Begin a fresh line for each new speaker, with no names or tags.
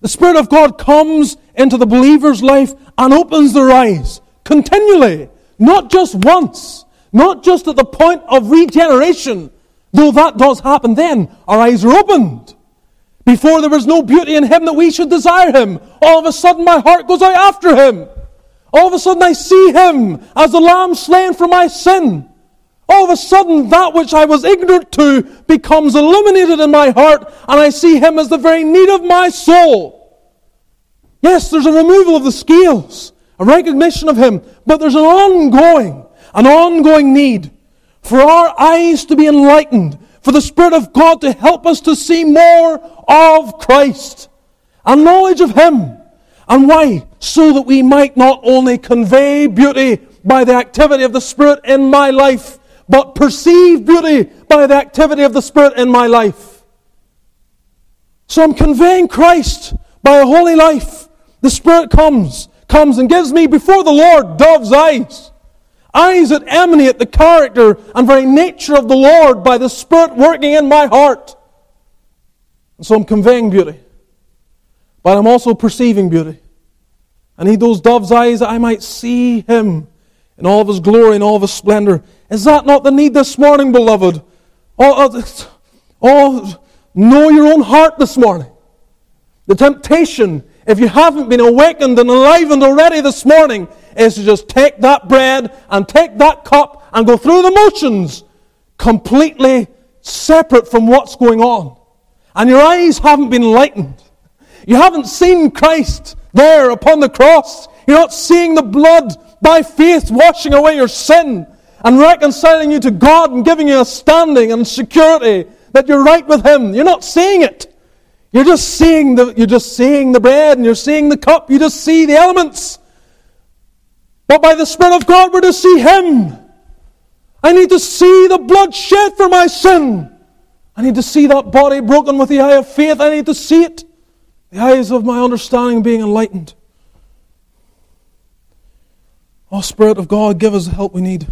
The Spirit of God comes into the believer's life and opens their eyes continually, not just once, not just at the point of regeneration, though that does happen then. Our eyes are opened. Before there was no beauty in Him that we should desire Him, all of a sudden my heart goes out after Him. All of a sudden I see Him as the Lamb slain for my sin. All of a sudden that which I was ignorant to becomes illuminated in my heart, and I see Him as the very need of my soul. Yes, there's a removal of the scales, a recognition of Him, but there's an ongoing, an ongoing need for our eyes to be enlightened, for the Spirit of God to help us to see more of Christ, a knowledge of Him. And why? So that we might not only convey beauty by the activity of the Spirit in my life, but perceive beauty by the activity of the Spirit in my life. So I'm conveying Christ by a holy life. The Spirit comes, comes and gives me before the Lord dove's eyes. Eyes that emanate the character and very nature of the Lord by the Spirit working in my heart. And so I'm conveying beauty. But I'm also perceiving beauty. I need those dove's eyes that I might see Him in all of His glory and all of His splendor. Is that not the need this morning, beloved? Oh, oh, know your own heart this morning. The temptation if you haven't been awakened and enlivened already this morning, is to just take that bread and take that cup and go through the motions completely separate from what's going on. And your eyes haven't been lightened. You haven't seen Christ there upon the cross. You're not seeing the blood by faith washing away your sin and reconciling you to God and giving you a standing and security that you're right with Him. You're not seeing it. You're just seeing the, you're just seeing the bread and you're seeing the cup. You just see the elements. But by the Spirit of God, we're to see Him. I need to see the blood shed for my sin. I need to see that body broken with the eye of faith. I need to see it. The eyes of my understanding being enlightened. Oh, Spirit of God, give us the help we need.